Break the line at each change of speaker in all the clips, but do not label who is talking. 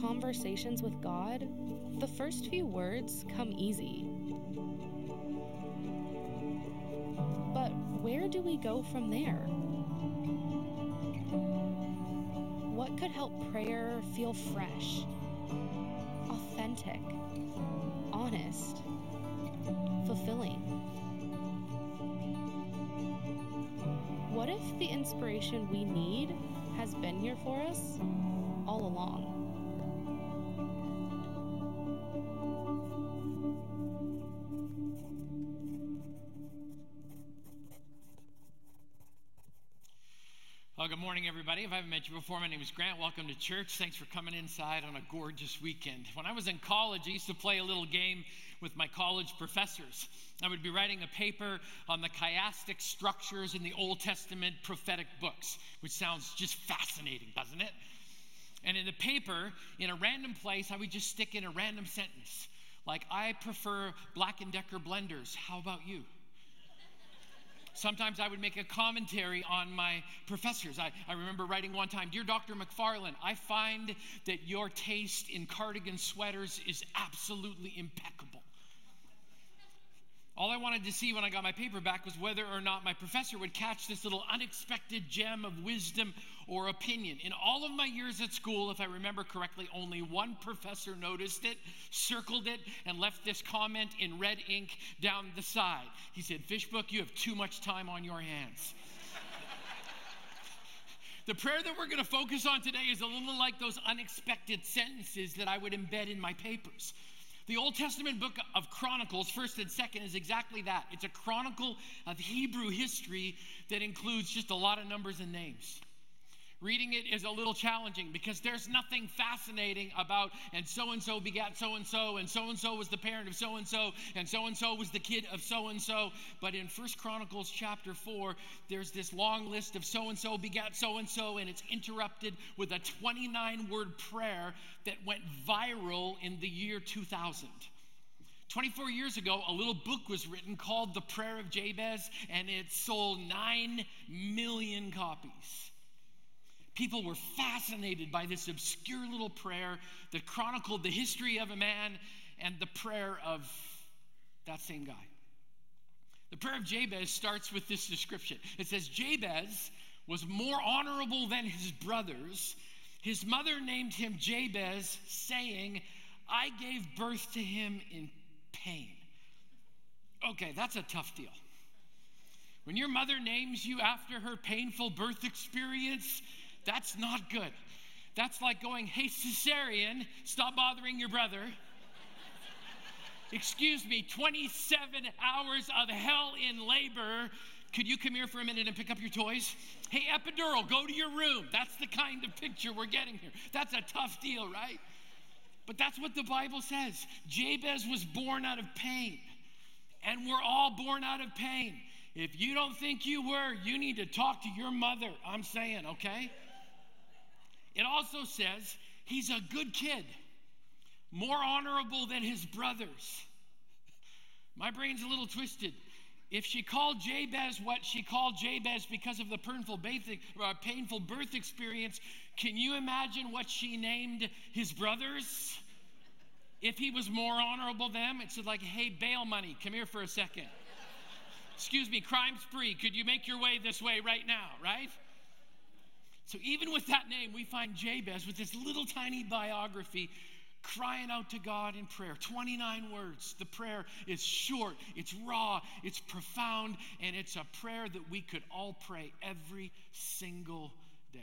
conversations with God, the first few words come easy. But where do we go from there? What could help prayer feel fresh, authentic, honest, fulfilling? What if the inspiration we need has been here for us all along?
Well, good morning, everybody. If I haven't met you before, my name is Grant. Welcome to church. Thanks for coming inside on a gorgeous weekend. When I was in college, I used to play a little game with my college professors. I would be writing a paper on the chiastic structures in the Old Testament prophetic books, which sounds just fascinating, doesn't it? And in the paper, in a random place, I would just stick in a random sentence, like, I prefer Black & Decker blenders. How about you? Sometimes I would make a commentary on my professors. I, I remember writing one time Dear Dr. McFarland, I find that your taste in cardigan sweaters is absolutely impeccable. All I wanted to see when I got my paper back was whether or not my professor would catch this little unexpected gem of wisdom or opinion. In all of my years at school, if I remember correctly, only one professor noticed it, circled it, and left this comment in red ink down the side. He said, Fishbook, you have too much time on your hands. The prayer that we're going to focus on today is a little like those unexpected sentences that I would embed in my papers. The Old Testament book of Chronicles, 1st and 2nd, is exactly that. It's a chronicle of Hebrew history that includes just a lot of numbers and names. Reading it is a little challenging because there's nothing fascinating about, and so and so begat so and so, and so and so was the parent of so and so, and so and so was the kid of so and so. But in First Chronicles chapter 4, there's this long list of so and so begat so and so, and it's interrupted with a 29 word prayer that went viral in the year 2000. 24 years ago, a little book was written called The Prayer of Jabez, and it sold 9 million copies. People were fascinated by this obscure little prayer that chronicled the history of a man and the prayer of that same guy. The prayer of Jabez starts with this description it says, Jabez was more honorable than his brothers. His mother named him Jabez, saying, I gave birth to him in pain. Okay, that's a tough deal. When your mother names you after her painful birth experience, that's not good. That's like going, hey, cesarean, stop bothering your brother. Excuse me, 27 hours of hell in labor. Could you come here for a minute and pick up your toys? Hey, epidural, go to your room. That's the kind of picture we're getting here. That's a tough deal, right? But that's what the Bible says. Jabez was born out of pain, and we're all born out of pain. If you don't think you were, you need to talk to your mother. I'm saying, okay? It also says he's a good kid, more honorable than his brothers. My brain's a little twisted. If she called Jabez what she called Jabez because of the painful, uh, painful birth experience, can you imagine what she named his brothers? If he was more honorable than them, it's like, hey, bail money, come here for a second. Excuse me, crime spree, could you make your way this way right now, right? So even with that name, we find Jabez with this little tiny biography crying out to God in prayer. 29 words. The prayer is short, it's raw, it's profound, and it's a prayer that we could all pray every single day.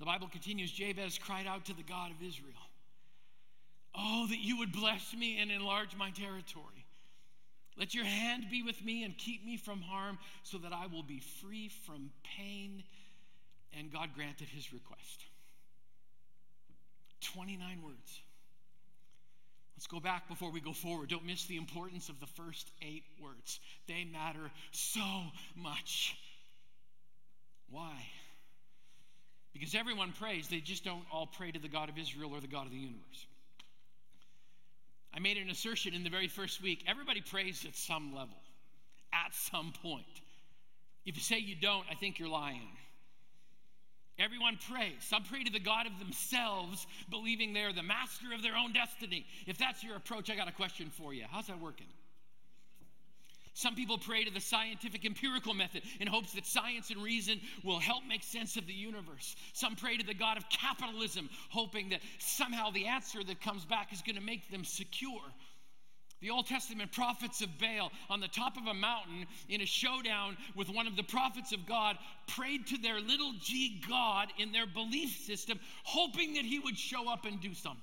The Bible continues Jabez cried out to the God of Israel, Oh, that you would bless me and enlarge my territory. Let your hand be with me and keep me from harm so that I will be free from pain. And God granted his request. 29 words. Let's go back before we go forward. Don't miss the importance of the first eight words, they matter so much. Why? Because everyone prays, they just don't all pray to the God of Israel or the God of the universe. I made an assertion in the very first week everybody prays at some level, at some point. If you say you don't, I think you're lying. Everyone prays. Some pray to the God of themselves, believing they're the master of their own destiny. If that's your approach, I got a question for you. How's that working? Some people pray to the scientific empirical method in hopes that science and reason will help make sense of the universe. Some pray to the God of capitalism, hoping that somehow the answer that comes back is going to make them secure. The Old Testament prophets of Baal on the top of a mountain in a showdown with one of the prophets of God prayed to their little g God in their belief system, hoping that he would show up and do something.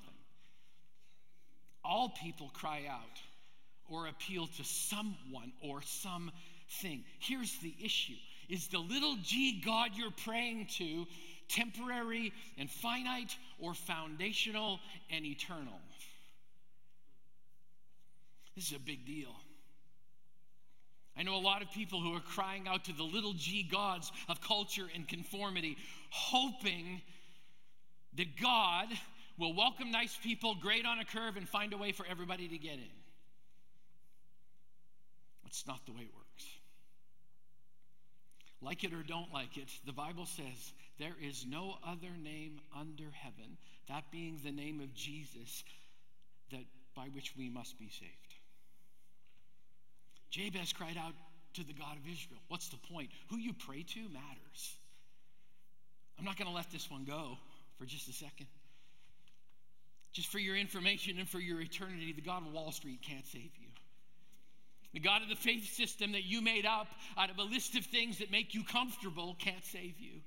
All people cry out or appeal to someone or something. Here's the issue Is the little g God you're praying to temporary and finite or foundational and eternal? This is a big deal. I know a lot of people who are crying out to the little g gods of culture and conformity, hoping that God will welcome nice people, grade on a curve, and find a way for everybody to get in. It's not the way it works. Like it or don't like it, the Bible says there is no other name under heaven, that being the name of Jesus, that by which we must be saved. Jabez cried out to the God of Israel. What's the point? Who you pray to matters. I'm not going to let this one go for just a second. Just for your information and for your eternity, the God of Wall Street can't save you. The God of the faith system that you made up out of a list of things that make you comfortable can't save you.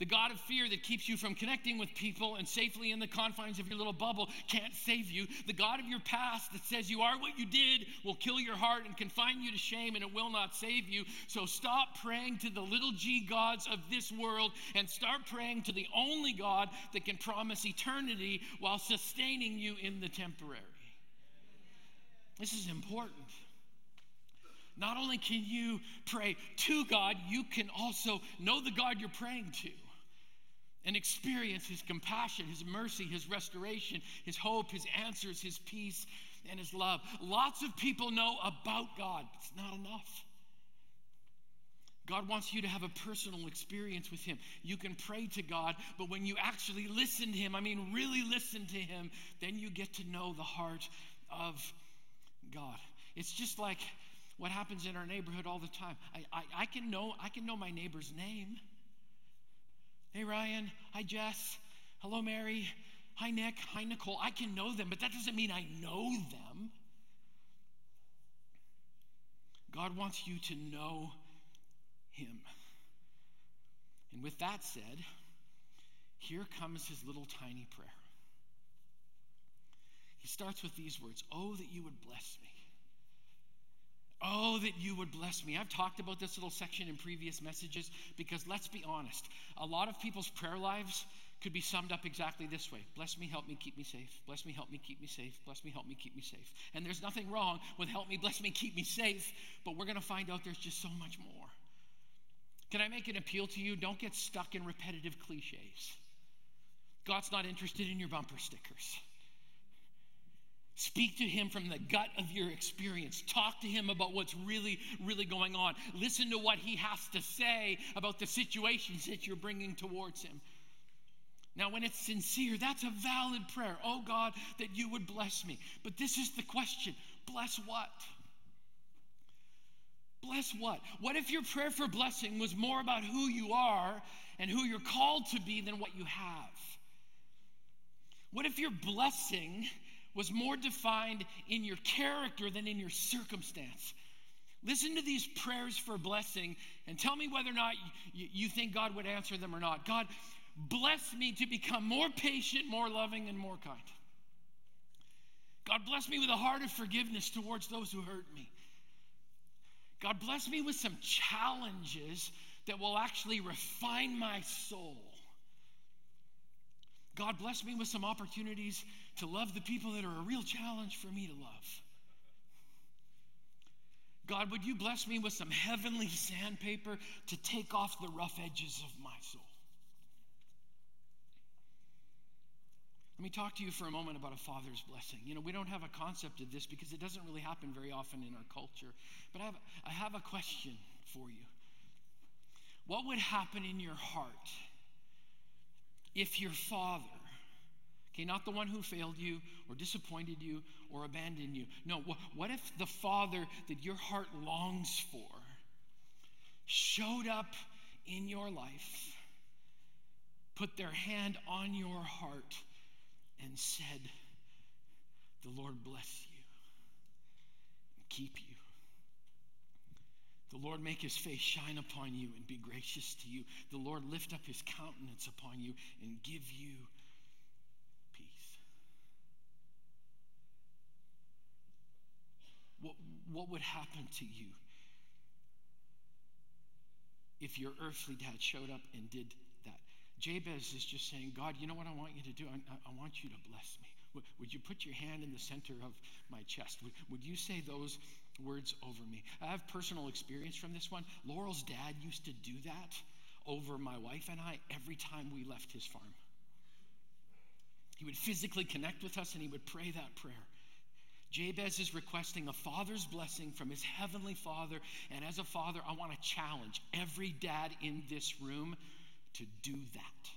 The God of fear that keeps you from connecting with people and safely in the confines of your little bubble can't save you. The God of your past that says you are what you did will kill your heart and confine you to shame and it will not save you. So stop praying to the little g gods of this world and start praying to the only God that can promise eternity while sustaining you in the temporary. This is important. Not only can you pray to God, you can also know the God you're praying to and experience His compassion, His mercy, His restoration, His hope, His answers, His peace, and His love. Lots of people know about God, it's not enough. God wants you to have a personal experience with Him. You can pray to God, but when you actually listen to Him, I mean, really listen to Him, then you get to know the heart of God. It's just like what happens in our neighborhood all the time. I, I, I, can know, I can know my neighbor's name. Hey, Ryan. Hi, Jess. Hello, Mary. Hi, Nick. Hi, Nicole. I can know them, but that doesn't mean I know them. God wants you to know Him. And with that said, here comes his little tiny prayer. He starts with these words Oh, that you would bless me. Oh, that you would bless me. I've talked about this little section in previous messages because let's be honest, a lot of people's prayer lives could be summed up exactly this way Bless me, help me, keep me safe. Bless me, help me, keep me safe. Bless me, help me, keep me safe. And there's nothing wrong with help me, bless me, keep me safe, but we're going to find out there's just so much more. Can I make an appeal to you? Don't get stuck in repetitive cliches. God's not interested in your bumper stickers. Speak to him from the gut of your experience. Talk to him about what's really, really going on. Listen to what he has to say about the situations that you're bringing towards him. Now, when it's sincere, that's a valid prayer. Oh God, that you would bless me. But this is the question bless what? Bless what? What if your prayer for blessing was more about who you are and who you're called to be than what you have? What if your blessing was more defined in your character than in your circumstance. Listen to these prayers for blessing and tell me whether or not you, you, think God would answer them or not. God, bless me to become more patient, more loving, and more kind. God, bless me with a heart of forgiveness towards those who hurt me. God, bless me with some challenges that will actually refine my soul. God, bless me with some opportunities to love the people that are a real challenge for me to love. God, would you bless me with some heavenly sandpaper to take off the rough edges of my soul? Let me talk to you for a moment about a father's blessing. You know, we don't have a concept of this because it doesn't really happen very often in our culture. But I have, I have a question for you. What would happen in your heart if your father, okay, not the one who failed you or disappointed you or abandoned you, no, what if the father that your heart longs for showed up in your life, put their hand on your heart, and said, The Lord bless you and keep you. The Lord make his face shine upon you and be gracious to you. The Lord lift up his countenance upon you and give you peace. What, would happen to you if your earthly dad showed up and did that? Jabez is just saying, God, you know what I want you to do? I, I want you to bless me. Would, would you put your hand in the center of my chest? Would, would you say those words over me. I have personal experience from this one. Laurel's dad used to do that over my wife and I every time we left his farm. He would physically connect with us and he would pray that prayer. Jabez is requesting a father's blessing from his heavenly father. And as a father, I want to challenge every dad in this room to do that.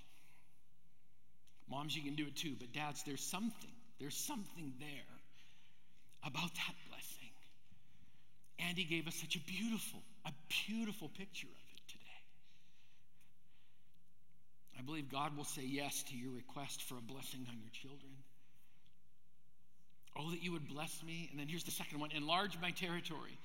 Moms, you can do it too, but dads, there's something, there's something there about that blessing. Andy gave us such a beautiful, a beautiful picture of it today. I believe God will say yes to your request for a blessing on your children. Oh, that you would bless me. And then here's the second one enlarge my territory.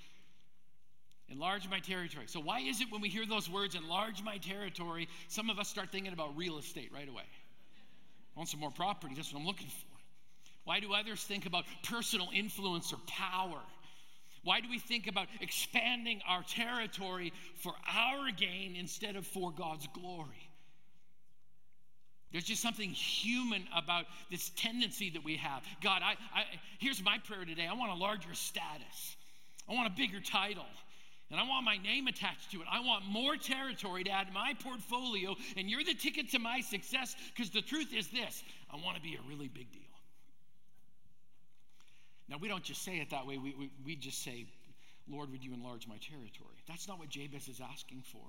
Enlarge my territory. So, why is it when we hear those words, enlarge my territory, some of us start thinking about real estate right away? I want some more property. That's what I'm looking for. Why do others think about personal influence or power? Why do we think about expanding our territory for our gain instead of for God's glory? There's just something human about this tendency that we have. God, I, I, here's my prayer today. I want a larger status. I want a bigger title. And I want my name attached to it. I want more territory to add to my portfolio. And you're the ticket to my success because the truth is this I want to be a really big deal. Now, we don't just say it that way, we, we, we just say, Lord, would you enlarge my territory? That's not what Jabez is asking for.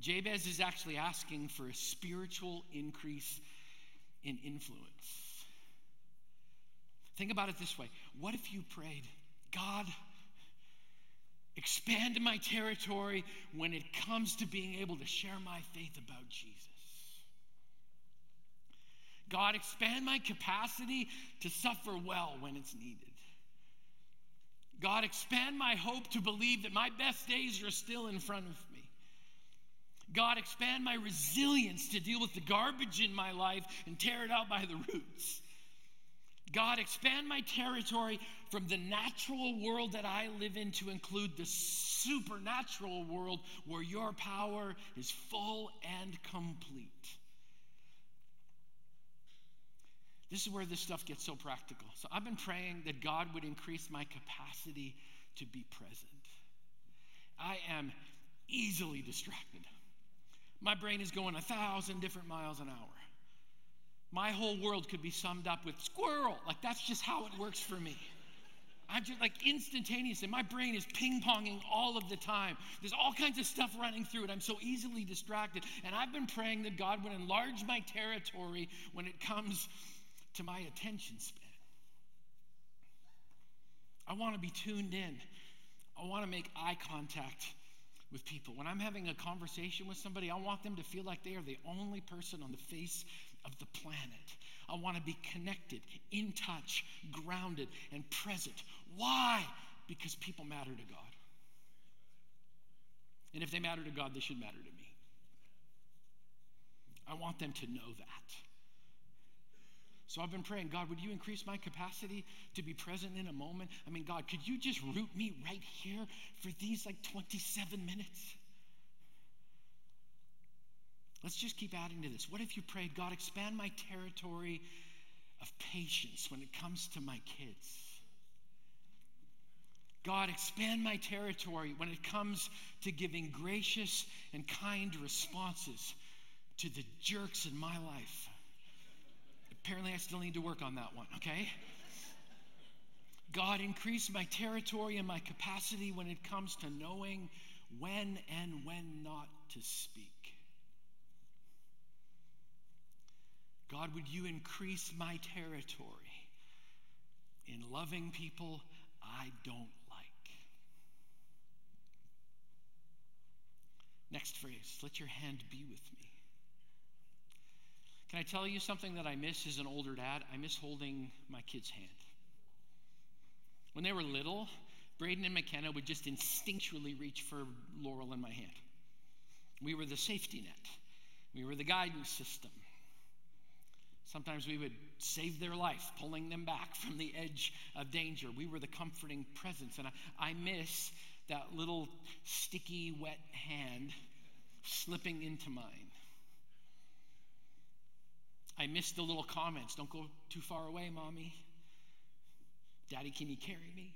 Jabez is actually asking for a spiritual increase in influence. Think about it this way What if you prayed, God, expand my territory when it comes to being able to share my faith about Jesus? God, expand my capacity to suffer well when it's needed. God, expand my hope to believe that my best days are still in front of me. God, expand my resilience to deal with the garbage in my life and tear it out by the roots. God, expand my territory from the natural world that I live in to include the supernatural world where your power is full and complete. This is where this stuff gets so practical. So I've been praying that God would increase my capacity to be present. I am easily distracted. My brain is going a thousand different miles an hour. My whole world could be summed up with squirrel. Like that's just how it works for me. I'm just like instantaneously, my brain is ping ponging all of the time. There's all kinds of stuff running through it. I'm so easily distracted. And I've been praying that God would enlarge my territory when it comes to my attention span. I want to be tuned in. I want to make eye contact with people. When I'm having a conversation with somebody, I want them to feel like they are the only person on the face of the planet. I want to be connected, in touch, grounded, and present. Why? Because people matter to God. And if they matter to God, they should matter to me. I want them to know that. So I've been praying, God, would you increase my capacity to be present in a moment? I mean, God, could you just root me right here for these like 27 minutes? Let's just keep adding to this. What if you prayed, God, expand my territory of patience when it comes to my kids? God, expand my territory when it comes to giving gracious and kind responses to the jerks in my life. Apparently, I still need to work on that one, okay? God, increase my territory and my capacity when it comes to knowing when and when not to speak. God, would you increase my territory in loving people I don't like? Next phrase, let your hand be with me. Can I tell you something that I miss as an older dad? I miss holding my kid's hand. When they were little, Braden and McKenna would just instinctually reach for Laurel in my hand. We were the safety net, we were the guidance system. Sometimes we would save their life, pulling them back from the edge of danger. We were the comforting presence. And I, I miss that little sticky, wet hand slipping into mine. I miss the little comments don't go too far away, mommy. Daddy, can you carry me?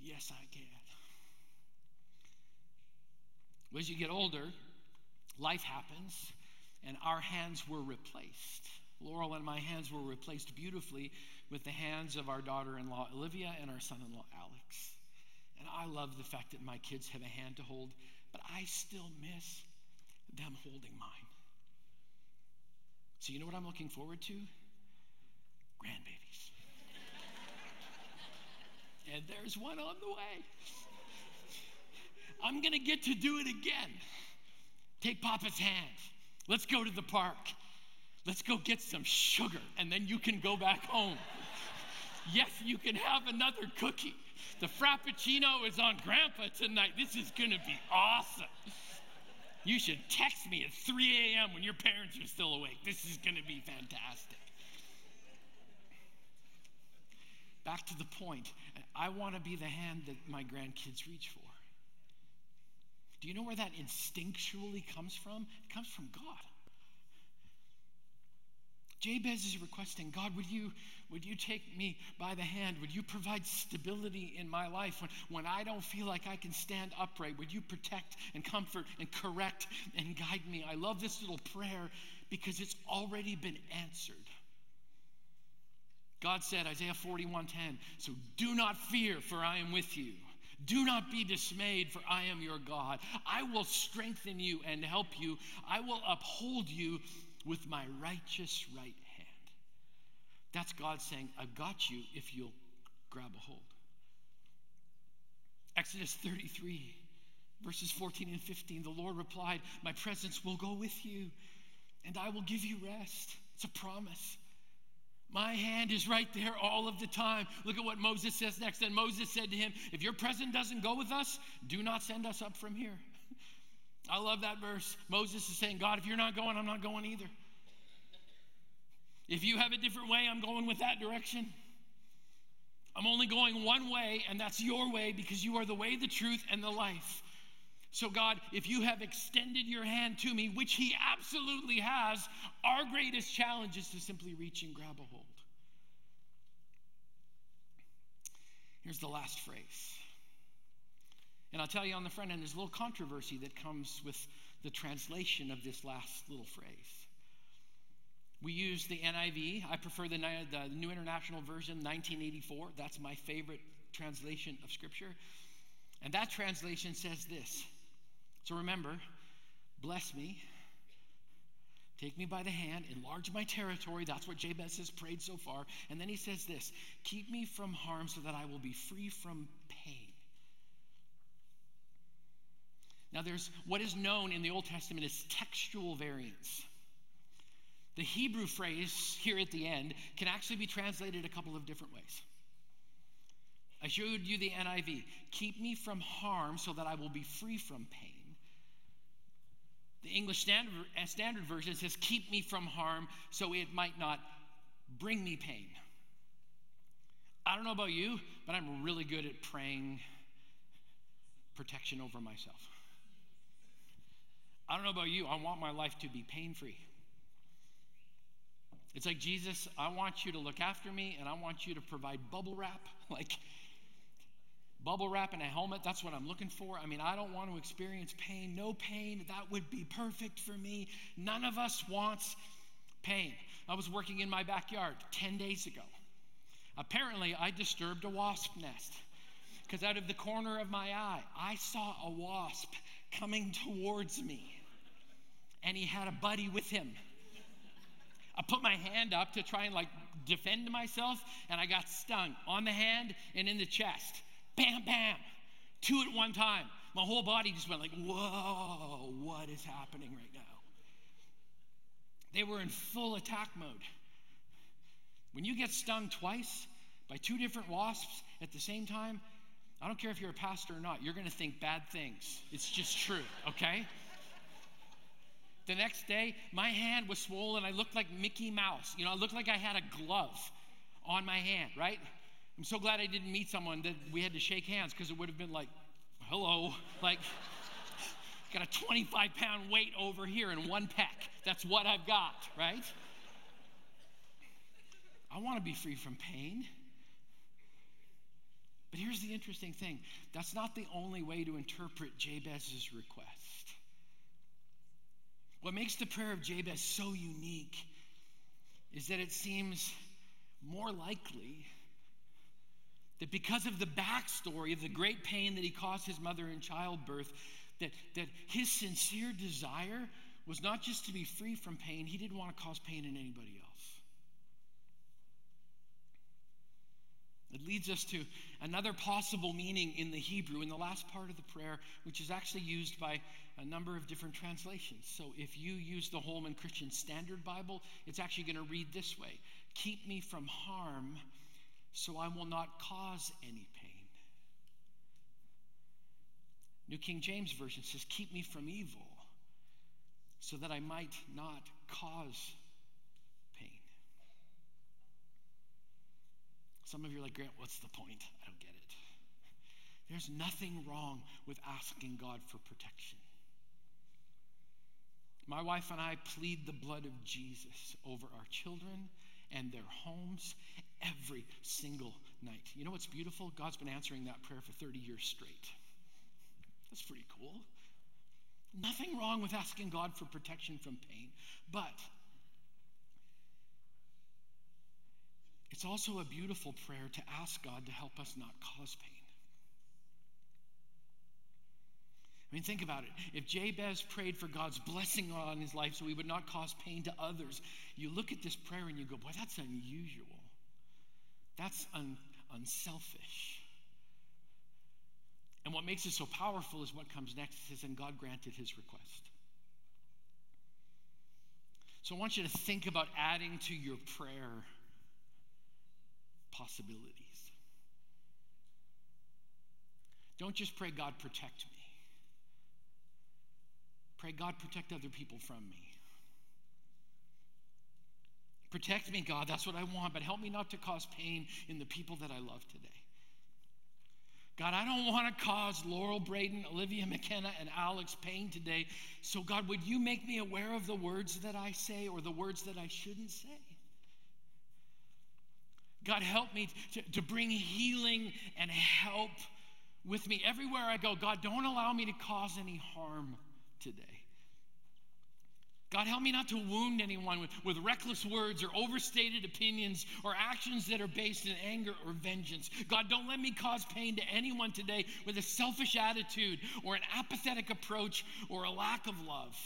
Yes, I can. As you get older, life happens, and our hands were replaced. Laurel and my hands were replaced beautifully with the hands of our daughter in law, Olivia, and our son in law, Alex. And I love the fact that my kids have a hand to hold, but I still miss them holding mine. So, you know what I'm looking forward to? Grandbabies. and there's one on the way. I'm going to get to do it again. Take Papa's hand. Let's go to the park. Let's go get some sugar, and then you can go back home. yes, you can have another cookie. The Frappuccino is on Grandpa tonight. This is going to be awesome. You should text me at 3 a.m. when your parents are still awake. This is going to be fantastic. Back to the point. I want to be the hand that my grandkids reach for. Do you know where that instinctually comes from? It comes from God. Jabez is requesting, God, would you, would you take me by the hand? Would you provide stability in my life when, when I don't feel like I can stand upright? Would you protect and comfort and correct and guide me? I love this little prayer because it's already been answered. God said, Isaiah 41:10, so do not fear, for I am with you. Do not be dismayed, for I am your God. I will strengthen you and help you. I will uphold you with my righteous right hand. That's God saying, I've got you if you'll grab a hold. Exodus 33, verses 14 and 15, the Lord replied, My presence will go with you, and I will give you rest. It's a promise. My hand is right there all of the time. Look at what Moses says next. And Moses said to him, If your presence doesn't go with us, do not send us up from here. I love that verse. Moses is saying, God, if you're not going, I'm not going either. If you have a different way, I'm going with that direction. I'm only going one way, and that's your way because you are the way, the truth, and the life. So, God, if you have extended your hand to me, which He absolutely has, our greatest challenge is to simply reach and grab a hold. Here's the last phrase. And I'll tell you on the front end, there's a little controversy that comes with the translation of this last little phrase. We use the NIV. I prefer the, the New International Version, 1984. That's my favorite translation of Scripture. And that translation says this so remember, bless me, take me by the hand, enlarge my territory. That's what Jabez has prayed so far. And then he says this keep me from harm so that I will be free from pain. Now, there's what is known in the Old Testament as textual variance. The Hebrew phrase here at the end can actually be translated a couple of different ways. I showed you the NIV. Keep me from harm so that I will be free from pain. The English Standard, uh, Standard Version says, Keep me from harm so it might not bring me pain. I don't know about you, but I'm really good at praying protection over myself. I don't know about you, I want my life to be pain free. It's like, Jesus, I want you to look after me and I want you to provide bubble wrap. Like, bubble wrap and a helmet. That's what I'm looking for. I mean, I don't want to experience pain. No pain. That would be perfect for me. None of us wants pain. I was working in my backyard 10 days ago. Apparently, I disturbed a wasp nest because out of the corner of my eye, I saw a wasp coming towards me. And he had a buddy with him. I put my hand up to try and like defend myself, and I got stung on the hand and in the chest. Bam, bam. Two at one time. My whole body just went like, whoa, what is happening right now? They were in full attack mode. When you get stung twice by two different wasps at the same time, I don't care if you're a pastor or not, you're going to think bad things. It's just true, okay? The next day, my hand was swollen. I looked like Mickey Mouse. You know, I looked like I had a glove on my hand, right? I'm so glad I didn't meet someone that we had to shake hands because it would have been like, hello, like, got a 25 pound weight over here in one peck. That's what I've got, right? I want to be free from pain. But here's the interesting thing that's not the only way to interpret Jabez's request. What makes the prayer of Jabez so unique is that it seems more likely that because of the backstory of the great pain that he caused his mother in childbirth, that, that his sincere desire was not just to be free from pain, he didn't want to cause pain in anybody else. It leads us to another possible meaning in the Hebrew in the last part of the prayer, which is actually used by a number of different translations. So if you use the Holman Christian Standard Bible, it's actually going to read this way Keep me from harm so I will not cause any pain. New King James Version says, Keep me from evil so that I might not cause Some of you are like, Grant, what's the point? I don't get it. There's nothing wrong with asking God for protection. My wife and I plead the blood of Jesus over our children and their homes every single night. You know what's beautiful? God's been answering that prayer for 30 years straight. That's pretty cool. Nothing wrong with asking God for protection from pain, but It's also a beautiful prayer to ask God to help us not cause pain. I mean, think about it. If Jabez prayed for God's blessing on his life so he would not cause pain to others, you look at this prayer and you go, boy, that's unusual. That's un- unselfish. And what makes it so powerful is what comes next. It says, and God granted his request. So I want you to think about adding to your prayer possibilities. Don't just pray, God, protect me. Pray, God, protect other people from me. Protect me, God, that's what I want, but help me not to cause pain in the people that I love today. God, I don't want to cause Laurel Braden, Olivia McKenna, and Alex pain today. So, God, would you make me aware of the words that I say or the words that I shouldn't say? God, help me to, to bring healing and help with me everywhere I go. God, don't allow me to cause any harm today. God, help me not to wound anyone with, with reckless words or overstated opinions or actions that are based in anger or vengeance. God, don't let me cause pain to anyone today with a selfish attitude or an apathetic approach or a lack of love.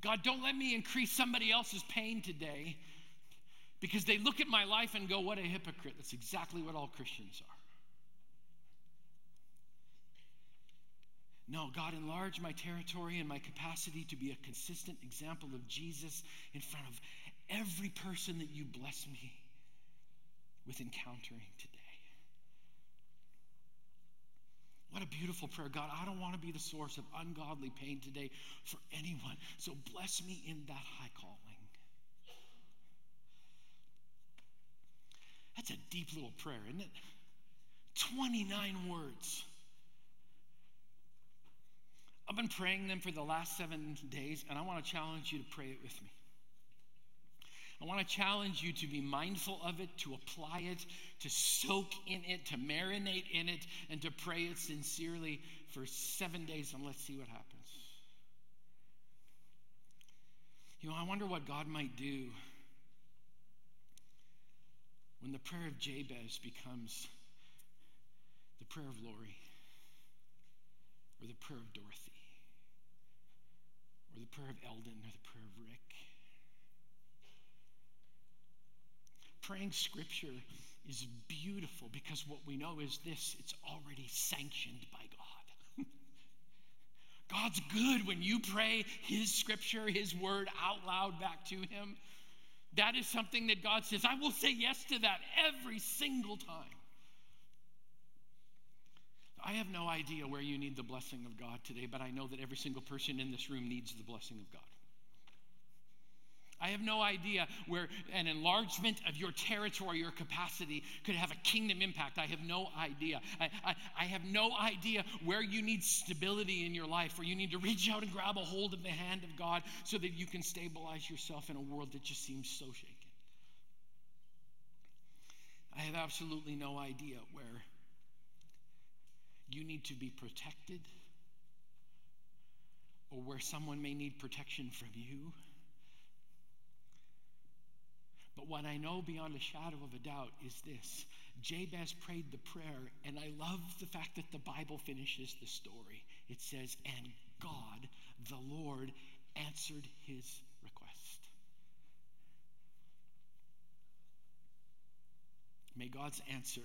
God, don't let me increase somebody else's pain today because they look at my life and go, What a hypocrite. That's exactly what all Christians are. No, God, enlarge my territory and my capacity to be a consistent example of Jesus in front of every person that you bless me with encountering today. What a beautiful prayer. God, I don't want to be the source of ungodly pain today for anyone. So bless me in that high calling. That's a deep little prayer, isn't it? 29 words. I've been praying them for the last seven days, and I want to challenge you to pray it with me. I want to challenge you to be mindful of it, to apply it, to soak in it, to marinate in it, and to pray it sincerely for seven days, and let's see what happens. You know, I wonder what God might do when the prayer of Jabez becomes the prayer of Lori, or the prayer of Dorothy, or the prayer of Eldon or the prayer of Rick. Praying scripture is beautiful because what we know is this it's already sanctioned by God. God's good when you pray His scripture, His word out loud back to Him. That is something that God says, I will say yes to that every single time. I have no idea where you need the blessing of God today, but I know that every single person in this room needs the blessing of God. I have no idea where an enlargement of your territory or capacity could have a kingdom impact. I have no idea. I, I, I, have no idea where you need stability in your life, where you need to reach out and grab a hold of the hand of God so that you can stabilize yourself in a world that just seems so shaken. I have absolutely no idea where you need to be protected or where someone may need protection from you. But what I know beyond a shadow of a doubt is this Jabez prayed the prayer, and I love the fact that the Bible finishes the story. It says, And God, the Lord, answered his request. May God's answer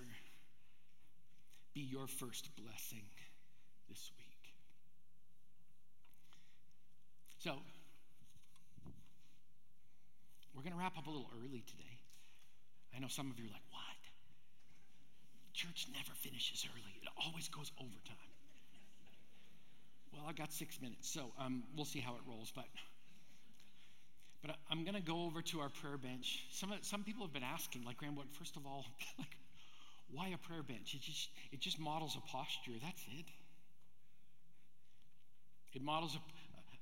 be your first blessing this week. So, we're going to wrap up a little early today. I know some of you are like, what? Church never finishes early, it always goes overtime. Well, I got six minutes, so um, we'll see how it rolls. But, but I'm going to go over to our prayer bench. Some, some people have been asking, like, Grant, what, first of all, like, why a prayer bench? It just, it just models a posture. That's it. It models a,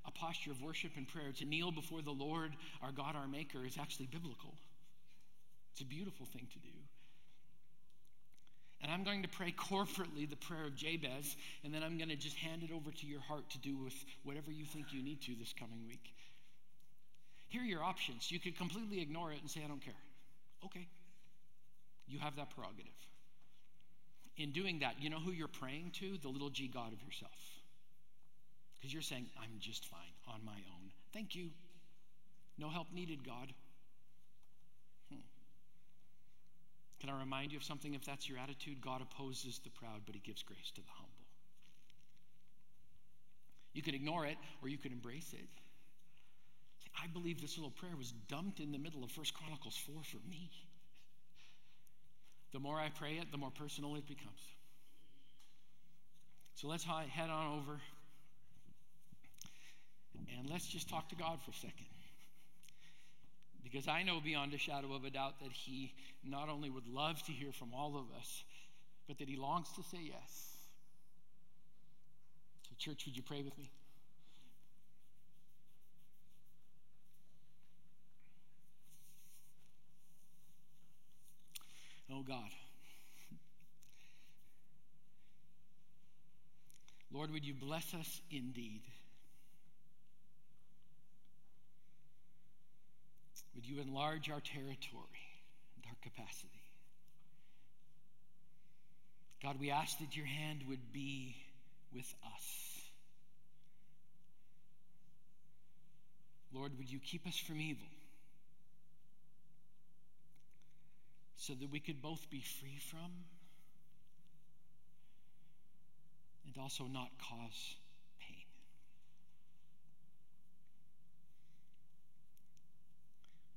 a posture of worship and prayer. To kneel before the Lord, our God, our Maker, is actually biblical. It's a beautiful thing to do. And I'm going to pray corporately the prayer of Jabez, and then I'm going to just hand it over to your heart to do with whatever you think you need to this coming week. Here are your options. You could completely ignore it and say, I don't care. Okay. You have that prerogative. In doing that, you know who you're praying to? The little g God of yourself. Because you're saying, I'm just fine on my own. Thank you. No help needed, God. Hmm. Can I remind you of something? If that's your attitude, God opposes the proud, but He gives grace to the humble. You can ignore it or you can embrace it. I believe this little prayer was dumped in the middle of First Chronicles 4 for me. The more I pray it, the more personal it becomes. So let's head on over and let's just talk to God for a second. Because I know beyond a shadow of a doubt that He not only would love to hear from all of us, but that He longs to say yes. So, church, would you pray with me? Oh God. Lord, would you bless us indeed? Would you enlarge our territory and our capacity? God, we ask that your hand would be with us. Lord, would you keep us from evil so that we could both be free from and also not cause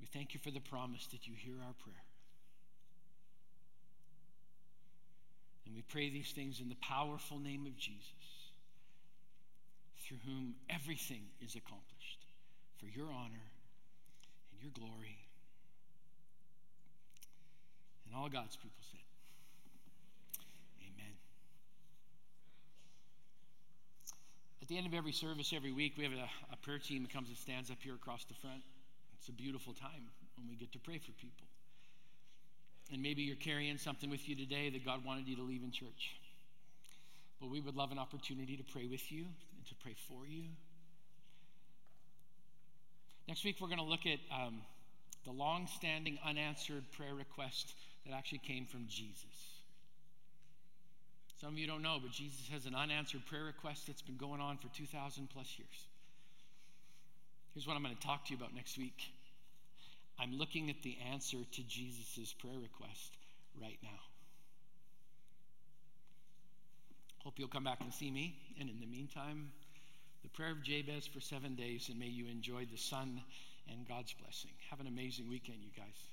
We thank you for the promise that you hear our prayer. And we pray these things in the powerful name of Jesus, through whom everything is accomplished for your honor and your glory. And all God's people said, Amen. At the end of every service every week, we have a, a prayer team that comes and stands up here across the front. It's a beautiful time when we get to pray for people. And maybe you're carrying something with you today that God wanted you to leave in church. But we would love an opportunity to pray with you and to pray for you. Next week, we're going to look at um, the long standing unanswered prayer request that actually came from Jesus. Some of you don't know, but Jesus has an unanswered prayer request that's been going on for 2,000 plus years. Here's what I'm going to talk to you about next week. I'm looking at the answer to Jesus' prayer request right now. Hope you'll come back and see me. And in the meantime, the prayer of Jabez for seven days, and may you enjoy the sun and God's blessing. Have an amazing weekend, you guys.